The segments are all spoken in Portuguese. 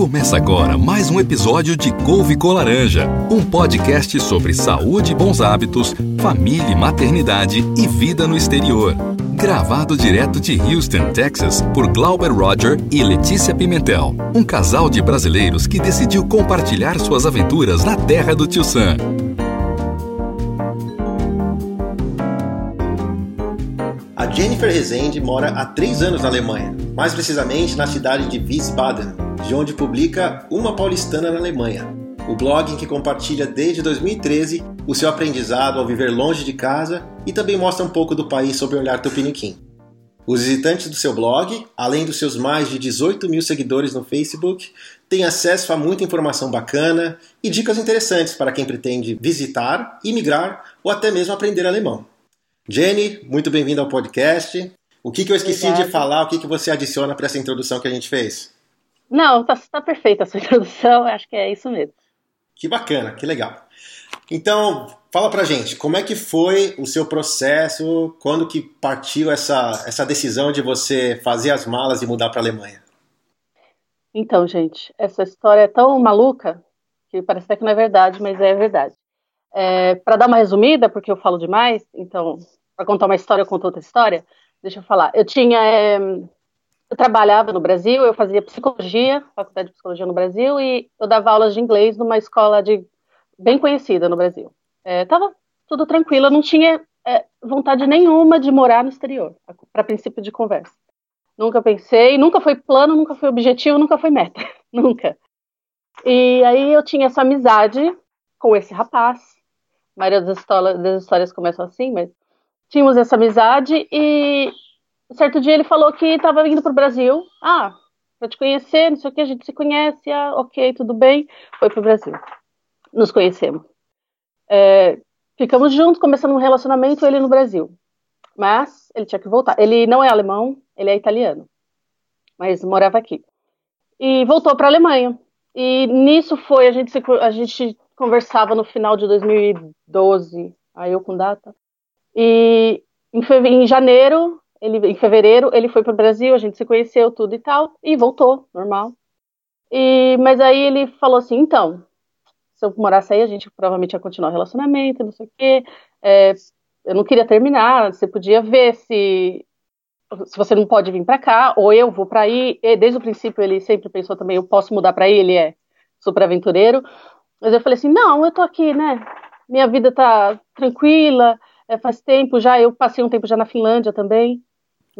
Começa agora mais um episódio de Couve com Laranja, um podcast sobre saúde e bons hábitos, família e maternidade e vida no exterior. Gravado direto de Houston, Texas, por Glauber Roger e Letícia Pimentel, um casal de brasileiros que decidiu compartilhar suas aventuras na terra do Tio Sam. A Jennifer Rezende mora há três anos na Alemanha, mais precisamente na cidade de Wiesbaden, de onde publica Uma Paulistana na Alemanha, o blog em que compartilha desde 2013 o seu aprendizado ao viver longe de casa e também mostra um pouco do país sob o olhar tupiniquim. Os visitantes do seu blog, além dos seus mais de 18 mil seguidores no Facebook, têm acesso a muita informação bacana e dicas interessantes para quem pretende visitar, imigrar ou até mesmo aprender alemão. Jenny, muito bem-vinda ao podcast. O que, que eu esqueci Obrigada. de falar? O que, que você adiciona para essa introdução que a gente fez? Não, tá, tá perfeita a sua introdução, acho que é isso mesmo. Que bacana, que legal. Então, fala pra gente, como é que foi o seu processo, quando que partiu essa, essa decisão de você fazer as malas e mudar para a Alemanha? Então, gente, essa história é tão maluca que parece até que não é verdade, mas é verdade. É, para dar uma resumida, porque eu falo demais, então, para contar uma história, eu conto outra história, deixa eu falar. Eu tinha é, eu trabalhava no Brasil, eu fazia psicologia, faculdade de psicologia no Brasil, e eu dava aulas de inglês numa escola de bem conhecida no Brasil. É, tava tudo tranquilo, eu não tinha é, vontade nenhuma de morar no exterior, para princípio de conversa. Nunca pensei, nunca foi plano, nunca foi objetivo, nunca foi meta, nunca. E aí eu tinha essa amizade com esse rapaz. A maioria das histórias, das histórias começam assim, mas tínhamos essa amizade e certo dia ele falou que estava vindo para o Brasil. Ah, para te conhecer, não sei o que, a gente se conhece, ah, ok, tudo bem. Foi para o Brasil. Nos conhecemos. É, ficamos juntos, começando um relacionamento, ele no Brasil. Mas ele tinha que voltar. Ele não é alemão, ele é italiano. Mas morava aqui. E voltou para a Alemanha. E nisso foi, a gente, a gente conversava no final de 2012, aí eu com data. E em, em janeiro ele, em fevereiro, ele foi para o Brasil, a gente se conheceu, tudo e tal, e voltou, normal. E, mas aí ele falou assim, então, se eu morasse aí, a gente provavelmente ia continuar o relacionamento, não sei o quê. É, eu não queria terminar, você podia ver se se você não pode vir para cá, ou eu vou para aí. E desde o princípio ele sempre pensou também, eu posso mudar para aí, ele é super aventureiro. Mas eu falei assim, não, eu tô aqui, né? Minha vida tá tranquila, é, faz tempo já, eu passei um tempo já na Finlândia também.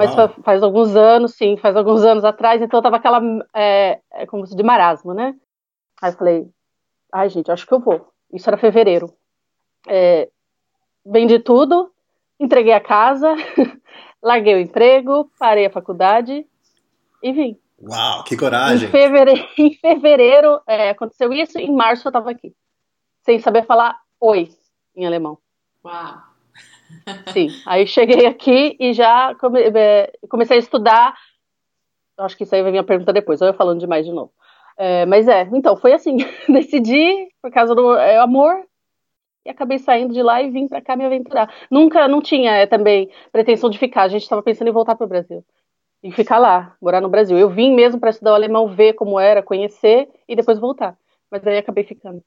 Mas ah. faz, alguns anos, sim, faz alguns anos atrás, então tava aquela, é, é, como se de marasmo, né? Aí eu falei, ai gente, acho que eu vou. Isso era fevereiro. É, vendi tudo, entreguei a casa, larguei o emprego, parei a faculdade e vim. Uau, que coragem! Em fevereiro, em fevereiro é, aconteceu isso, em março eu tava aqui. Sem saber falar oi em alemão. Uau! Sim, aí cheguei aqui e já come, é, comecei a estudar. Acho que isso aí vai vir a pergunta depois, ou eu falando demais de novo. É, mas é, então foi assim: decidi por causa do é, amor e acabei saindo de lá e vim para cá me aventurar. Nunca, não tinha é, também pretensão de ficar. A gente estava pensando em voltar para o Brasil e ficar lá, morar no Brasil. Eu vim mesmo para estudar o alemão, ver como era, conhecer e depois voltar. Mas aí acabei ficando.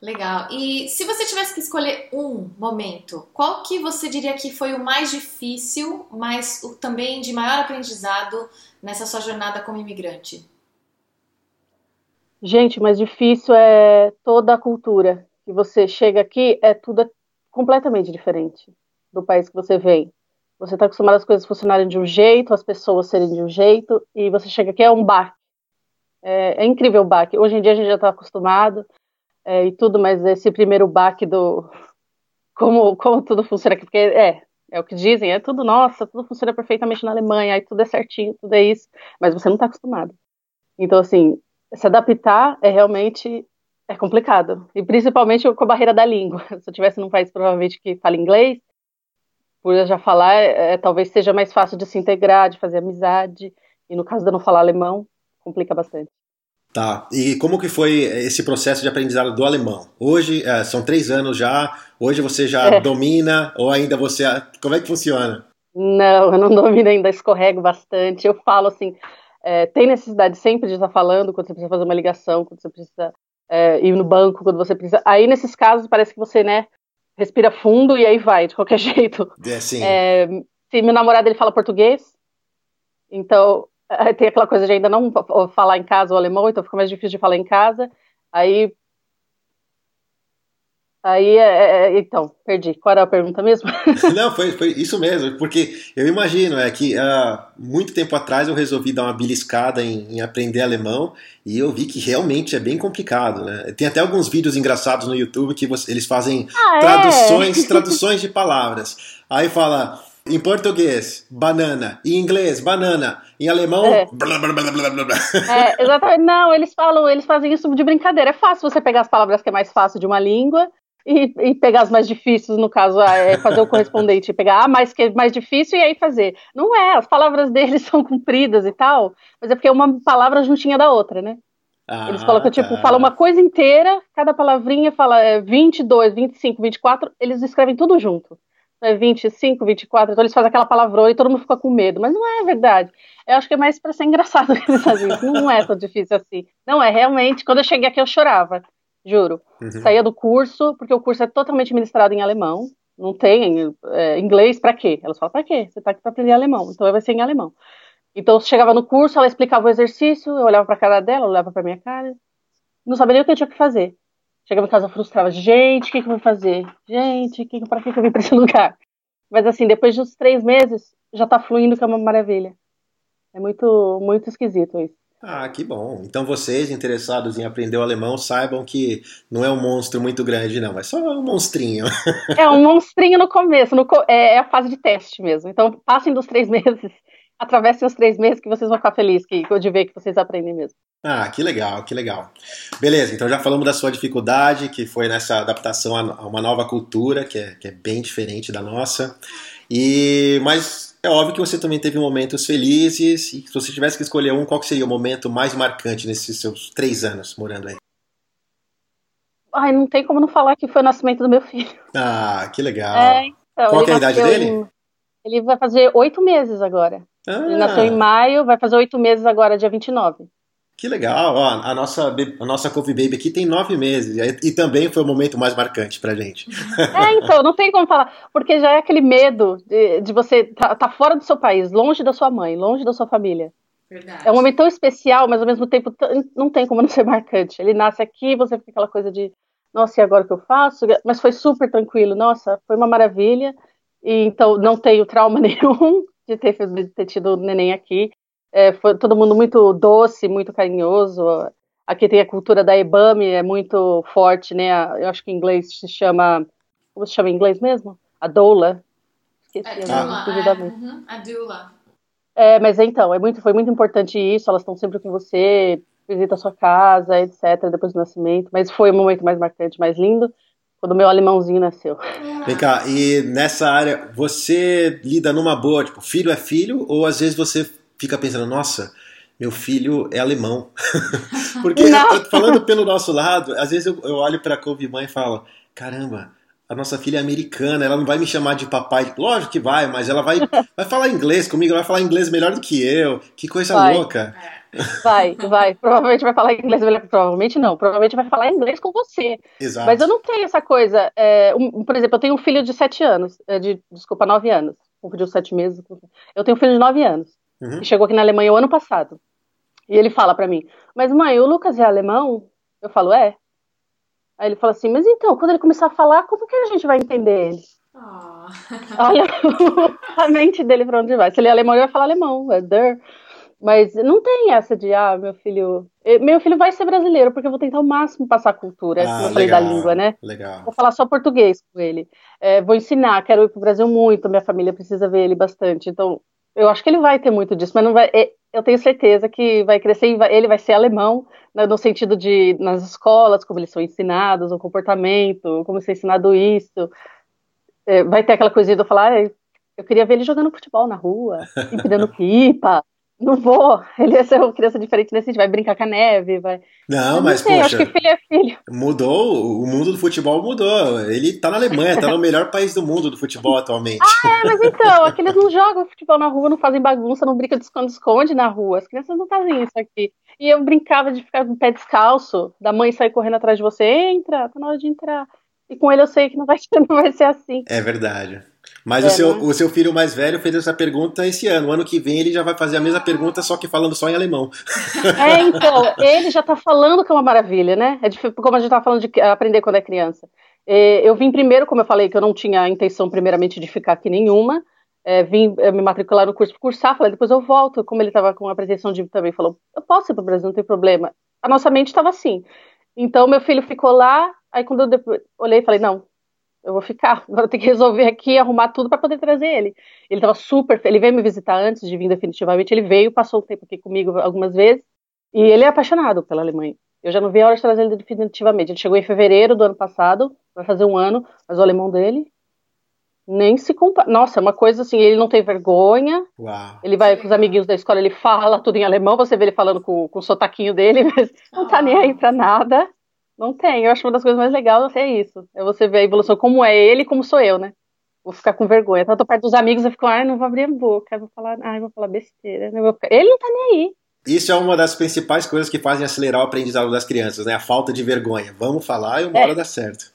Legal. E se você tivesse que escolher um momento, qual que você diria que foi o mais difícil, mas o também de maior aprendizado nessa sua jornada como imigrante? Gente, mais difícil é toda a cultura. Que você chega aqui, é tudo completamente diferente do país que você vem. Você está acostumado às coisas funcionarem de um jeito, as pessoas serem de um jeito, e você chega aqui é um baque. É, é incrível o baque. Hoje em dia a gente já está acostumado é, e tudo, mas esse primeiro baque do como, como tudo funciona aqui, porque é, é o que dizem, é tudo, nossa, tudo funciona perfeitamente na Alemanha, aí tudo é certinho, tudo é isso, mas você não está acostumado. Então, assim, se adaptar é realmente é complicado, e principalmente com a barreira da língua. Se eu tivesse num país provavelmente que fala inglês, por eu já falar, é, é, talvez seja mais fácil de se integrar, de fazer amizade, e no caso de eu não falar alemão, complica bastante. Tá. E como que foi esse processo de aprendizado do alemão? Hoje, é, são três anos já, hoje você já é. domina ou ainda você... Como é que funciona? Não, eu não domino ainda, escorrego bastante. Eu falo assim, é, tem necessidade sempre de estar falando quando você precisa fazer uma ligação, quando você precisa é, ir no banco, quando você precisa. Aí, nesses casos, parece que você, né, respira fundo e aí vai, de qualquer jeito. É, sim. Se meu namorado ele fala português, então tem aquela coisa de ainda não falar em casa o alemão, então fica mais difícil de falar em casa. Aí Aí, é, é, então, perdi. Qual era a pergunta mesmo? Não, foi, foi isso mesmo, porque eu imagino, é que uh, muito tempo atrás eu resolvi dar uma beliscada em, em, aprender alemão e eu vi que realmente é bem complicado, né? Tem até alguns vídeos engraçados no YouTube que você, eles fazem ah, é? traduções, é? traduções de palavras. Aí fala em português, banana. Em inglês, banana. Em alemão, é. blá, blá, blá, blá, blá. É, exatamente. Não, eles falam, eles fazem isso de brincadeira. É fácil você pegar as palavras que é mais fácil de uma língua e, e, pegar as mais difíceis, no caso, é fazer o correspondente, pegar a mais que é mais difícil e aí fazer. Não é, as palavras deles são compridas e tal, mas é porque é uma palavra juntinha da outra, né? Ah, eles colocam, tipo, tá. fala uma coisa inteira, cada palavrinha fala é, 22, 25, 24, eles escrevem tudo junto. É 25, 24, então eles fazem aquela palavrona e todo mundo fica com medo, mas não é verdade. Eu acho que é mais para ser engraçado que eles fazem isso. Não é tão difícil assim. Não é, realmente, quando eu cheguei aqui eu chorava juro. Uhum. Saía do curso, porque o curso é totalmente ministrado em alemão. Não tem é, inglês para quê? Elas falam, para quê? Você tá aqui para aprender alemão, então vai ser em alemão. Então, eu chegava no curso, ela explicava o exercício, eu olhava para a cara dela, ela olhava para minha cara, não sabia nem o que eu tinha que fazer. Chegava em casa frustrava, gente, o que, que eu vou fazer? Gente, que, para que, que eu vim para esse lugar? Mas assim, depois de uns três meses, já tá fluindo, que é uma maravilha. É muito, muito esquisito isso. Ah, que bom. Então vocês interessados em aprender o alemão saibam que não é um monstro muito grande, não. É só um monstrinho. É um monstrinho no começo. No, é, é, a fase de teste mesmo. Então passem dos três meses, atravessem os três meses que vocês vão ficar felizes que, de ver que vocês aprendem mesmo. Ah, que legal, que legal. Beleza, então já falamos da sua dificuldade, que foi nessa adaptação a uma nova cultura, que é, que é bem diferente da nossa. E mas é óbvio que você também teve momentos felizes, e se você tivesse que escolher um, qual seria o momento mais marcante nesses seus três anos morando aí? Ai, não tem como não falar que foi o nascimento do meu filho. Ah, que legal. É, então, qual é a idade dele? Em, ele vai fazer oito meses agora. Ah. Ele nasceu em maio, vai fazer oito meses agora, dia 29. Que legal, ó, a nossa, a nossa Coffee Baby aqui tem nove meses e, e também foi o momento mais marcante pra gente. É, então, não tem como falar, porque já é aquele medo de, de você estar tá, tá fora do seu país, longe da sua mãe, longe da sua família. Verdade. É um momento tão especial, mas ao mesmo tempo não tem como não ser marcante. Ele nasce aqui, você fica aquela coisa de, nossa, e agora o que eu faço? Mas foi super tranquilo, nossa, foi uma maravilha. E, então não tenho trauma nenhum de ter, de ter tido o neném aqui. É, foi todo mundo muito doce, muito carinhoso. Aqui tem a cultura da EBAME, é muito forte, né? Eu acho que em inglês se chama. Como se chama em inglês mesmo? A doula. Esqueci a doula, é, uhum, a doula. É, mas então, é muito, foi muito importante isso, elas estão sempre com você, visita a sua casa, etc., depois do nascimento. Mas foi o momento mais marcante, mais lindo, quando o meu alemãozinho nasceu. Vem cá, e nessa área, você lida numa boa, tipo, filho é filho, ou às vezes você fica pensando, nossa, meu filho é alemão. Porque, falando pelo nosso lado, às vezes eu, eu olho para a couve mãe e falo, caramba, a nossa filha é americana, ela não vai me chamar de papai. Lógico que vai, mas ela vai, vai falar inglês comigo, ela vai falar inglês melhor do que eu. Que coisa vai. louca. Vai, vai. Provavelmente vai falar inglês. Provavelmente não. Provavelmente vai falar inglês com você. Exato. Mas eu não tenho essa coisa. É, um, por exemplo, eu tenho um filho de sete anos. É, de, desculpa, nove anos. Confundiu sete meses. Eu tenho um filho de nove anos uhum. que chegou aqui na Alemanha o ano passado. E ele fala para mim, mas mãe, o Lucas é alemão? Eu falo, é. Aí ele fala assim, mas então, quando ele começar a falar, como que a gente vai entender ele? Oh. Olha a mente dele pra onde vai. Se ele é alemão, ele vai falar alemão, é der. Mas não tem essa de, ah, meu filho. Meu filho vai ser brasileiro, porque eu vou tentar ao máximo passar a cultura, ah, como eu falei da língua, né? Legal. Vou falar só português com ele. É, vou ensinar, quero ir pro Brasil muito, minha família precisa ver ele bastante. Então, eu acho que ele vai ter muito disso, mas não vai. É, eu tenho certeza que vai crescer e vai, ele vai ser alemão, né, no sentido de nas escolas, como eles são ensinados, o comportamento, como ser ensinado isso. É, vai ter aquela coisinha de eu falar, eu queria ver ele jogando futebol na rua, empinando pipa. Não vou. Ele ia ser uma criança diferente nesse sentido. Vai brincar com a neve, vai. Não, Eu mas sei, poxa, acho que filho é filho. mudou, o mundo do futebol mudou. Ele tá na Alemanha, tá no melhor país do mundo do futebol atualmente. É, mas então, aqui eles não jogam futebol na rua, não fazem bagunça, não brincam de esconde-esconde na rua. As crianças não fazem isso aqui. E eu brincava de ficar com o pé descalço, da mãe sair correndo atrás de você, entra, tá na hora de entrar. E com ele eu sei que não vai, não vai ser assim. É verdade. Mas É, o, seu, né? o seu filho mais velho fez essa pergunta esse ano. O ano que vem ele já vai fazer a mesma pergunta, só que falando só em alemão. É, então, ele já tá falando que é uma maravilha, né? É difícil, como a gente tava falando de aprender quando é criança. É, Eu vim primeiro, como eu falei, que eu não tinha intenção primeiramente de ficar aqui nenhuma. É, vim é, me matricular no curso para cursar, falei, depois eu volto. Como ele estava com a pretensão de também, falou, eu posso ir para o Brasil, não tem problema. A nossa mente estava assim. Então, meu filho ficou lá, aí quando eu olhei, falei, não, eu vou ficar. Agora eu tenho que resolver aqui, arrumar tudo para poder trazer ele. Ele estava super, ele veio me visitar antes de vir definitivamente, ele veio, passou um tempo aqui comigo algumas vezes, e ele é apaixonado pela Alemanha. Eu já não vi a hora de trazer ele definitivamente. Ele chegou em fevereiro do ano passado, vai fazer um ano, mas o alemão dele nem se compara. Nossa, é uma coisa assim, ele não tem vergonha, Uau. ele vai com os amiguinhos da escola, ele fala tudo em alemão, você vê ele falando com, com o sotaquinho dele, mas não tá nem aí pra nada. Não tem. Eu acho uma das coisas mais legais é isso. É você ver a evolução, como é ele e como sou eu, né? Vou ficar com vergonha. Então, eu tô perto dos amigos, eu fico, ai, não vou abrir a boca, vou falar, ai, vou falar besteira. né? Vou ficar- Ele não tá nem aí. Isso é uma das principais coisas que fazem acelerar o aprendizado das crianças, né? A falta de vergonha. Vamos falar e uma É. hora dá certo.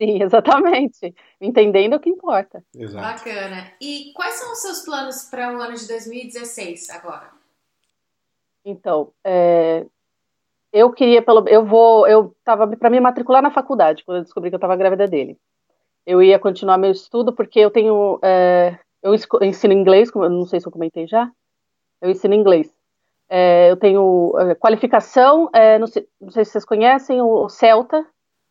Sim, exatamente. Entendendo o que importa. Exato. Bacana. E quais são os seus planos para o ano de 2016 agora? Então, é, eu queria pelo, eu vou, eu tava para me matricular na faculdade quando eu descobri que eu estava grávida dele. Eu ia continuar meu estudo porque eu tenho, é, eu ensino inglês, como eu não sei se eu comentei já. Eu ensino inglês. É, eu tenho é, qualificação, é, não sei, não sei se vocês conhecem o CELTA,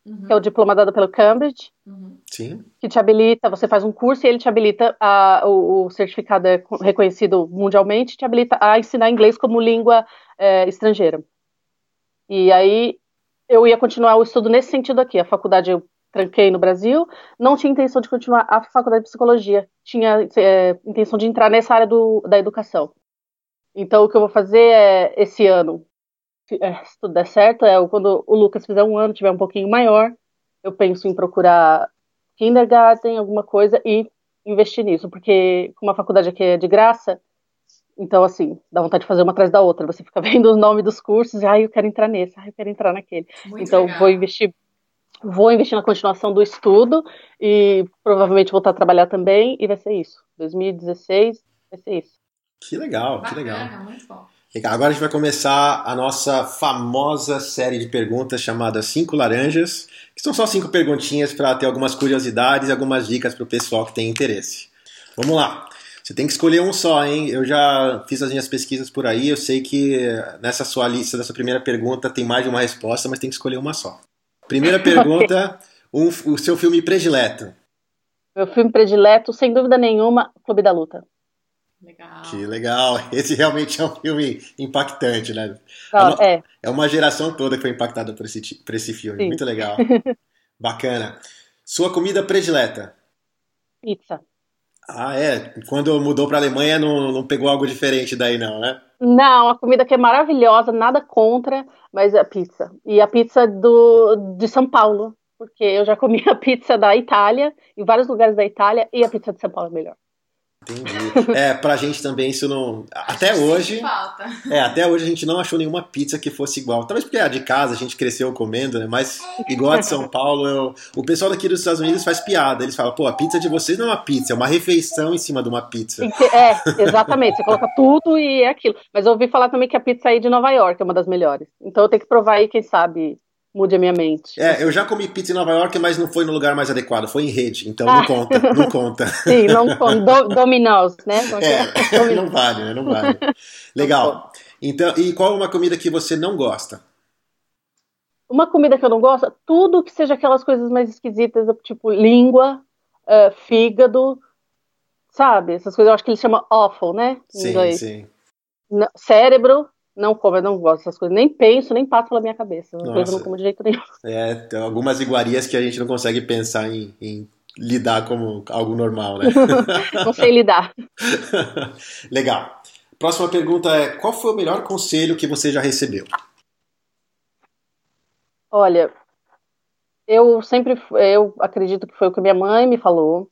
Uhum, que é o diploma dado pelo Cambridge. uhum. Sim. que te habilita, você faz um curso e ele te habilita, a, o, o certificado é co- reconhecido mundialmente, te habilita a ensinar inglês como língua é, estrangeira. E aí eu ia continuar o estudo nesse sentido aqui. A faculdade eu tranquei no Brasil, não tinha intenção de continuar a faculdade de psicologia, tinha é, intenção de entrar nessa área do, da educação. Então o que eu vou fazer é, esse ano, se é, tudo der certo, é quando o Lucas fizer um ano, tiver um pouquinho maior, eu penso em procurar kindergarten, alguma coisa, e investir nisso, porque como a faculdade aqui é de graça, então, assim, dá vontade de fazer uma atrás da outra. Você fica vendo os nomes dos cursos, e, ai, eu quero entrar nesse, ai, eu quero entrar naquele. Muito então, legal. vou investir, vou investir na continuação do estudo, e provavelmente voltar a trabalhar também, e vai ser isso. 2016 vai ser isso. Que legal, que Bacana, legal. muito bom. Legal. Agora a gente vai começar a nossa famosa série de perguntas chamada Cinco Laranjas, que são só cinco perguntinhas para ter algumas curiosidades e algumas dicas para o pessoal que tem interesse. Vamos lá. Você tem que escolher um só, hein? Eu já fiz as minhas pesquisas por aí, eu sei que nessa sua lista, dessa primeira pergunta, tem mais de uma resposta, mas tem que escolher uma só. Primeira pergunta, um- o seu filme predileto. Meu filme predileto, sem dúvida nenhuma, Clube da Luta. Legal. Que legal. Esse realmente é um filme impactante, né? Não, no- é, É uma geração toda que foi impactada por esse, por esse filme. Sim. Muito legal. Bacana. Sua comida predileta? pizza. Ah, é. Quando mudou para Alemanha não, não pegou algo diferente daí, não, né? Não, a comida que é maravilhosa, nada contra, mas a pizza. E a pizza do, de São Paulo, porque eu já comi a pizza da Itália, em vários lugares da Itália, e a pizza de São Paulo é melhor. Entendi. É, pra gente também isso não. Até hoje. Falta. É, até hoje a gente não achou nenhuma pizza que fosse igual. Talvez porque a de casa a gente cresceu comendo, né? Mas igual a de São Paulo, eu- o pessoal daqui dos Estados Unidos faz piada. Eles falam, pô, a pizza de vocês não é uma pizza, é uma refeição em cima de uma pizza. É, exatamente, você coloca tudo e é aquilo. Mas eu ouvi falar também que a pizza aí de Nova York é uma das melhores. Então eu tenho que provar aí, quem sabe, mude a minha mente. É, eu já comi pizza em Nova York, mas não foi no lugar mais adequado, foi em rede, então não Ah. conta, não conta. Sim, não com do, Domino's, né? Como que É, Domino's. não vale, né? Não vale. Legal. Então, e qual é uma comida que você não gosta? Uma comida que eu não gosto, tudo que seja aquelas coisas mais esquisitas, tipo língua, eh, fígado, sabe? Essas coisas eu acho que eles chamam offal, né? Em Sim, inglês. sim. Não- cérebro, não como, eu não gosto dessas coisas. Nem penso, nem passo pela minha cabeça. Eu não como de jeito nenhum. É, tem algumas iguarias que a gente não consegue pensar em, em lidar como algo normal, né? Não sei lidar. Legal. Próxima pergunta é: qual foi o melhor conselho que você já recebeu? Olha, eu sempre, eu acredito que foi o que minha mãe me falou.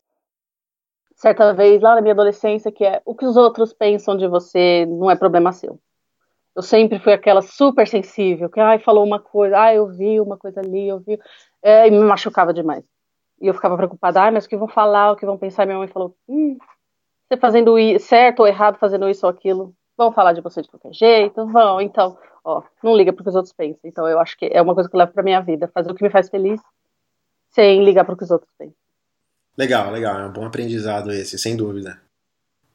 Certa vez, lá na minha adolescência, que é o que os outros pensam de você não é problema seu. Eu sempre fui aquela super sensível, que ai, falou uma coisa, ai, eu vi uma coisa ali, eu vi, é, e me machucava demais. E eu ficava preocupada, ai, mas o que vão falar, o que vão pensar? Minha mãe falou, hum, você fazendo certo ou errado, fazendo isso ou aquilo, vão falar de você de qualquer jeito, vão, então, ó, não liga para o que os outros pensam. Então eu acho que é uma coisa que eu levo para minha vida, fazer o que me faz feliz, sem ligar para o que os outros pensam. Legal, legal, é um bom aprendizado esse, sem dúvida.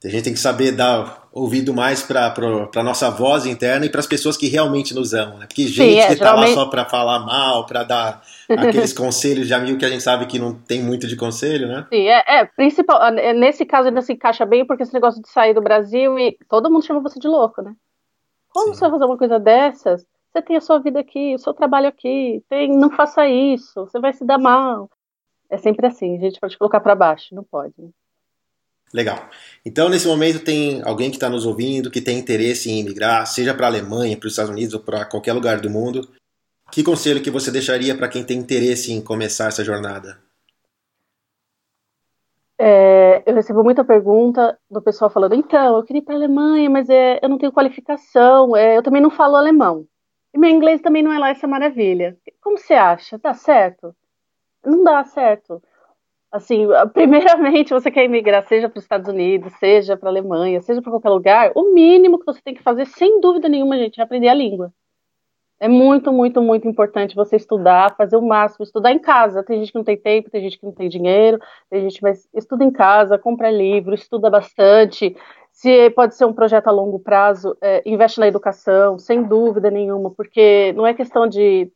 A gente tem que saber dar ouvido mais para a nossa voz interna e para as pessoas que realmente nos amam, né? Porque gente Sim, é, que está geralmente... lá só para falar mal, para dar aqueles conselhos de amigo que a gente sabe que não tem muito de conselho, né? Sim, é, é principal. É, nesse caso ainda se encaixa bem porque esse negócio de sair do Brasil e todo mundo chama você de louco, né? Como Sim. você vai fazer uma coisa dessas? Você tem a sua vida aqui, o seu trabalho aqui, tem, não faça isso, você vai se dar mal. É sempre assim, a gente pode colocar para baixo, não pode. Né? Legal. Então, nesse momento, tem alguém que está nos ouvindo que tem interesse em imigrar, seja para a Alemanha, para os Estados Unidos ou para qualquer lugar do mundo. Que conselho que você deixaria para quem tem interesse em começar essa jornada? É, eu recebo muita pergunta do pessoal falando: então, eu queria ir para a Alemanha, mas é, eu não tenho qualificação, é, eu também não falo alemão. E meu inglês também não é lá essa maravilha. Como você acha? Dá certo? Não dá certo assim, primeiramente você quer emigrar, seja para os Estados Unidos, seja para a Alemanha, seja para qualquer lugar, o mínimo que você tem que fazer, sem dúvida nenhuma, gente, é aprender a língua. É muito, muito, muito importante você estudar, fazer o máximo, estudar em casa. Tem gente que não tem tempo, tem gente que não tem dinheiro, tem gente que estuda em casa, compra livro, estuda bastante. Se pode ser um projeto a longo prazo, é, investe na educação, sem dúvida nenhuma, porque não é questão de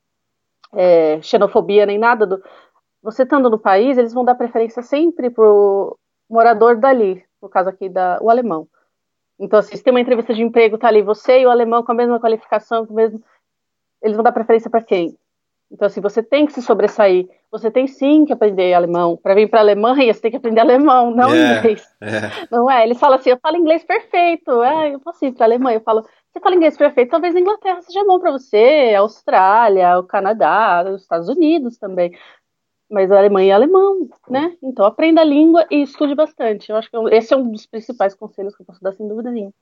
é, xenofobia nem nada do, você estando no país, eles vão dar preferência sempre pro morador dali, no caso aqui da o alemão. Então, assim, se tem uma entrevista de emprego, tá ali você e o alemão com a mesma qualificação, com o mesmo, eles vão dar preferência para quem? Então, assim, você tem que se sobressair. Você tem sim que aprender alemão. Para vir para a Alemanha, você tem que aprender alemão, não yeah, é, inglês. Yeah. É. Não é? Eles falam assim: eu falo inglês perfeito. Ah, eu posso ir para a Alemanha. Eu falo: você fala inglês perfeito, talvez a Inglaterra seja bom para você, a Austrália, o Canadá, os Estados Unidos também mas a Alemanha é alemão, né? Então aprenda a língua e estude bastante. Eu acho que é esse é um dos principais conselhos que eu posso dar, sem dúvida nenhuma.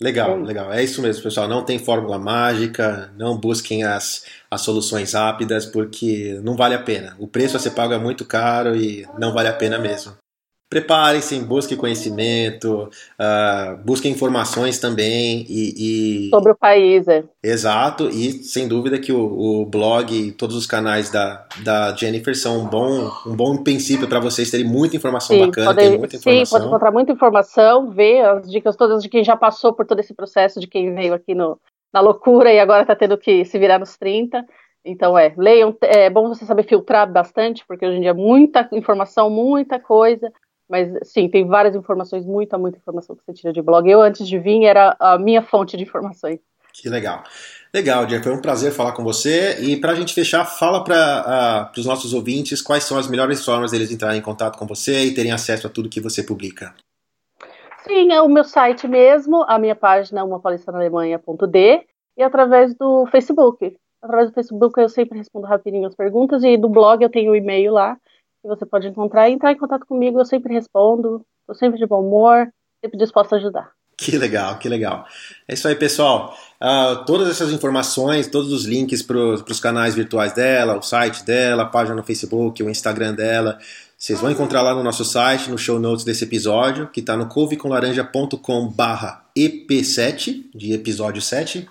Legal, é legal. É isso mesmo, pessoal. Não tem fórmula mágica, não busquem as, as soluções rápidas, porque não vale a pena. O preço a ser pago é muito caro e não vale a pena mesmo preparem-se, busquem conhecimento, uh, busquem informações também e, e, sobre o país, é. Exato, e sem dúvida que o, o blog e todos os canais da, da Jennifer são um bom, um bom princípio para vocês terem muita informação sim, bacana, pode, muita informação. Sim, pode encontrar muita informação, ver as dicas todas de quem já passou por todo esse processo, de quem veio aqui no, na loucura e agora está tendo que se virar nos 30. Então é, leiam, é bom você saber filtrar bastante, porque hoje em dia é muita informação, muita coisa. Mas sim, tem várias informações, muita, muita informação que você tira de blog. Eu, antes de vir, era a minha fonte de informações. Que legal. Legal, Jeff, foi um prazer falar com você. E para a gente fechar, fala para uh, os nossos ouvintes quais são as melhores formas deles entrarem em contato com você e terem acesso a tudo que você publica. Sim, é o meu site mesmo, a minha página umapalestranaalemanha.de e através do Facebook. Através do Facebook eu sempre respondo rapidinho as perguntas e do blog eu tenho o um e-mail lá, que você pode encontrar e entrar em contato comigo. Eu sempre respondo, estou sempre de bom humor, sempre disposto a ajudar. Que legal, que legal. É isso aí, pessoal. Uh, todas essas informações, todos os links para os canais virtuais dela, o site dela, a página no Facebook, o Instagram dela, vocês vão encontrar lá no nosso site, no show notes desse episódio, que está no couveconlaranja.com barra EP7, de episódio 7.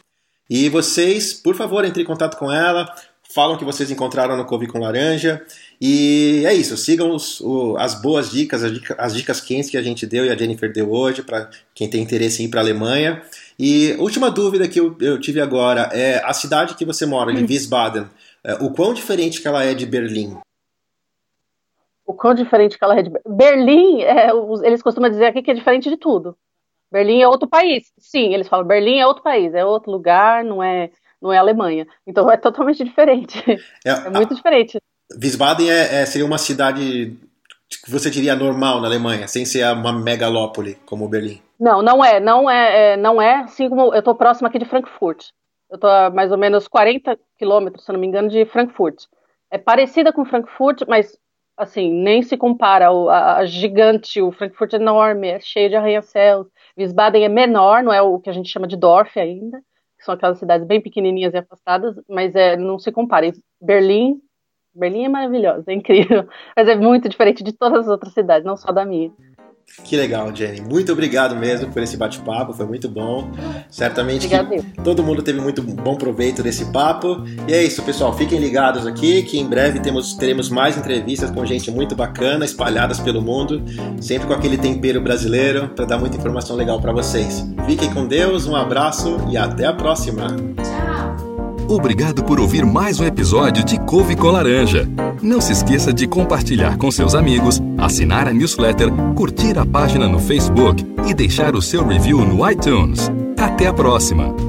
E vocês, por favor, entrem em contato com ela, falam que vocês encontraram no Couve com Laranja. E é isso, sigam os, o, as boas dicas, as, dicas, as dicas quentes que a gente deu e a Jennifer deu hoje para quem tem interesse em ir para a Alemanha. E última dúvida que eu, eu, tive agora é a cidade que você mora, de hum. Wiesbaden, é, o quão diferente que ela é de Berlim? O quão diferente que ela é de Berlim, é, eles costumam dizer aqui que é diferente de tudo. Berlim é outro país. Sim, eles falam Berlim é outro país, é outro lugar, não é não é Alemanha. Então é totalmente diferente. É, é muito a, diferente. Wiesbaden é, é, seria uma cidade que você diria normal na Alemanha, sem ser uma megalópole como Berlim? Não, não é, não é, é não é assim como eu estou próximo aqui de Frankfurt. Eu estou a mais ou menos 40 quilômetros, se não me engano, de Frankfurt. É parecida com Frankfurt, mas assim, nem se compara. A, a gigante, o Frankfurt é enorme, é cheio de arranha-céus. Wiesbaden é menor, não é o que a gente chama de Dorf ainda, que são aquelas cidades bem pequenininhas e afastadas, mas é, não se compara. E Berlim, Berlim é maravilhosa, é incrível, mas é muito diferente de todas as outras cidades, não só da minha. Que legal, Jenny. Muito obrigado mesmo por esse bate-papo, foi muito bom. Certamente que todo mundo teve muito bom proveito desse papo. E é isso, pessoal. Fiquem ligados aqui que em breve temos, teremos mais entrevistas com gente muito bacana, espalhadas pelo mundo, sempre com aquele tempero brasileiro para dar muita informação legal para vocês. Fiquem com Deus, um abraço e até a próxima. Tchau. Obrigado por ouvir mais um episódio de Couve com Laranja. Não se esqueça de compartilhar com seus amigos, assinar a newsletter, curtir a página no Facebook e deixar o seu review no iTunes. Até a próxima!